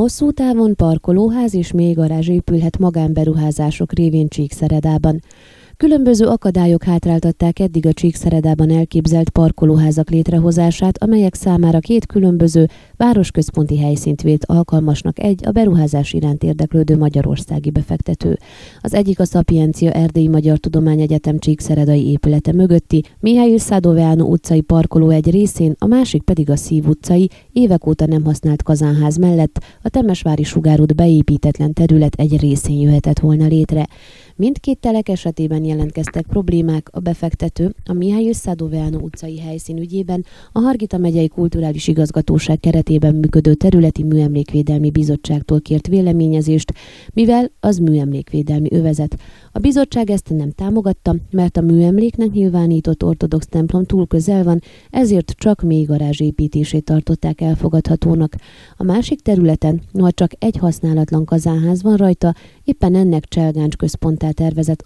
Hosszú távon parkolóház és még garázs épülhet magánberuházások révén Csíkszeredában. Különböző akadályok hátráltatták eddig a Csíkszeredában elképzelt parkolóházak létrehozását, amelyek számára két különböző városközponti helyszínt vélt alkalmasnak egy a beruházás iránt érdeklődő magyarországi befektető. Az egyik a Szapiencia Erdélyi Magyar Tudományegyetem Csíkszeredai épülete mögötti Mihály Szádoveánó utcai parkoló egy részén, a másik pedig a Szív utcai, évek óta nem használt kazánház mellett a Temesvári sugárút beépítetlen terület egy részén jöhetett volna létre. Mindkét telek esetében jelentkeztek problémák a befektető a Mihály Összádoveánó utcai helyszín ügyében a Hargita megyei kulturális igazgatóság keretében működő területi műemlékvédelmi bizottságtól kért véleményezést, mivel az műemlékvédelmi övezet. A bizottság ezt nem támogatta, mert a műemléknek nyilvánított ortodox templom túl közel van, ezért csak még garázs építését tartották elfogadhatónak. A másik területen, ha csak egy használatlan kazánház van rajta, éppen ennek Cselgáncs központtá tervezett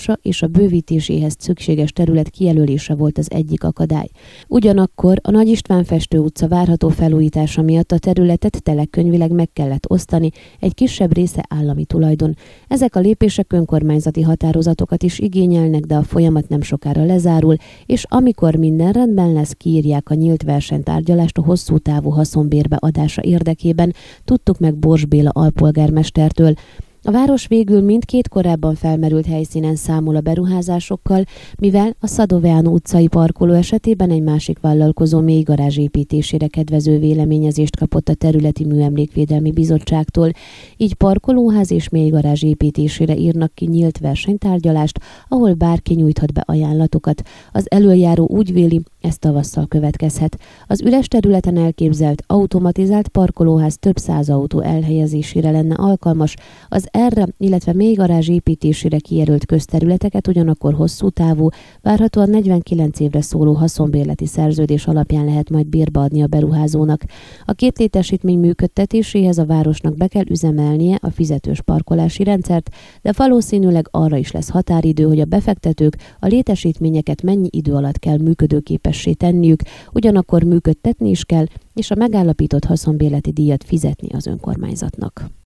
átalakítása és a bővítéséhez szükséges terület kijelölése volt az egyik akadály. Ugyanakkor a Nagy István Festő utca várható felújítása miatt a területet telekönyvileg meg kellett osztani, egy kisebb része állami tulajdon. Ezek a lépések önkormányzati határozatokat is igényelnek, de a folyamat nem sokára lezárul, és amikor minden rendben lesz, kiírják a nyílt versenytárgyalást a hosszú távú haszonbérbe adása érdekében, tudtuk meg Bors Béla alpolgármestertől. A város végül mindkét korábban felmerült helyszínen számol a beruházásokkal, mivel a Szadoveánó utcai parkoló esetében egy másik vállalkozó mély garázs építésére kedvező véleményezést kapott a Területi Műemlékvédelmi Bizottságtól, így parkolóház és mély garázs építésére írnak ki nyílt versenytárgyalást, ahol bárki nyújthat be ajánlatokat. Az előjáró úgy véli, ez tavasszal következhet. Az üres területen elképzelt automatizált parkolóház több száz autó elhelyezésére lenne alkalmas, az erre, illetve még garázs építésére kijelölt közterületeket ugyanakkor hosszú távú, várhatóan 49 évre szóló haszonbérleti szerződés alapján lehet majd adni a beruházónak. A két létesítmény működtetéséhez a városnak be kell üzemelnie a fizetős parkolási rendszert, de valószínűleg arra is lesz határidő, hogy a befektetők a létesítményeket mennyi idő alatt kell működőképessé tenniük, ugyanakkor működtetni is kell, és a megállapított haszonbérleti díjat fizetni az önkormányzatnak.